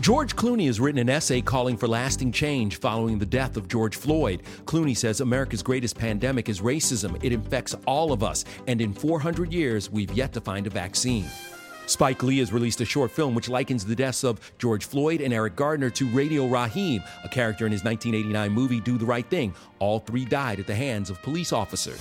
George Clooney has written an essay calling for lasting change following the death of George Floyd. Clooney says America's greatest pandemic is racism. It infects all of us, and in 400 years, we've yet to find a vaccine. Spike Lee has released a short film which likens the deaths of George Floyd and Eric Garner to Radio Raheem, a character in his 1989 movie Do the Right Thing. All three died at the hands of police officers.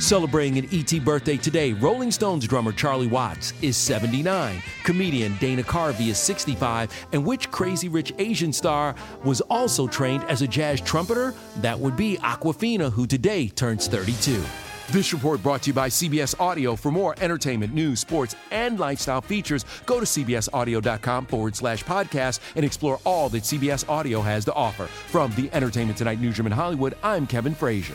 Celebrating an ET birthday today, Rolling Stones drummer Charlie Watts is 79, comedian Dana Carvey is 65, and which crazy rich Asian star was also trained as a jazz trumpeter? That would be Awkwafina, who today turns 32. This report brought to you by CBS Audio. For more entertainment, news, sports, and lifestyle features, go to cbsaudio.com forward slash podcast and explore all that CBS Audio has to offer. From the Entertainment Tonight newsroom in Hollywood, I'm Kevin Frazier.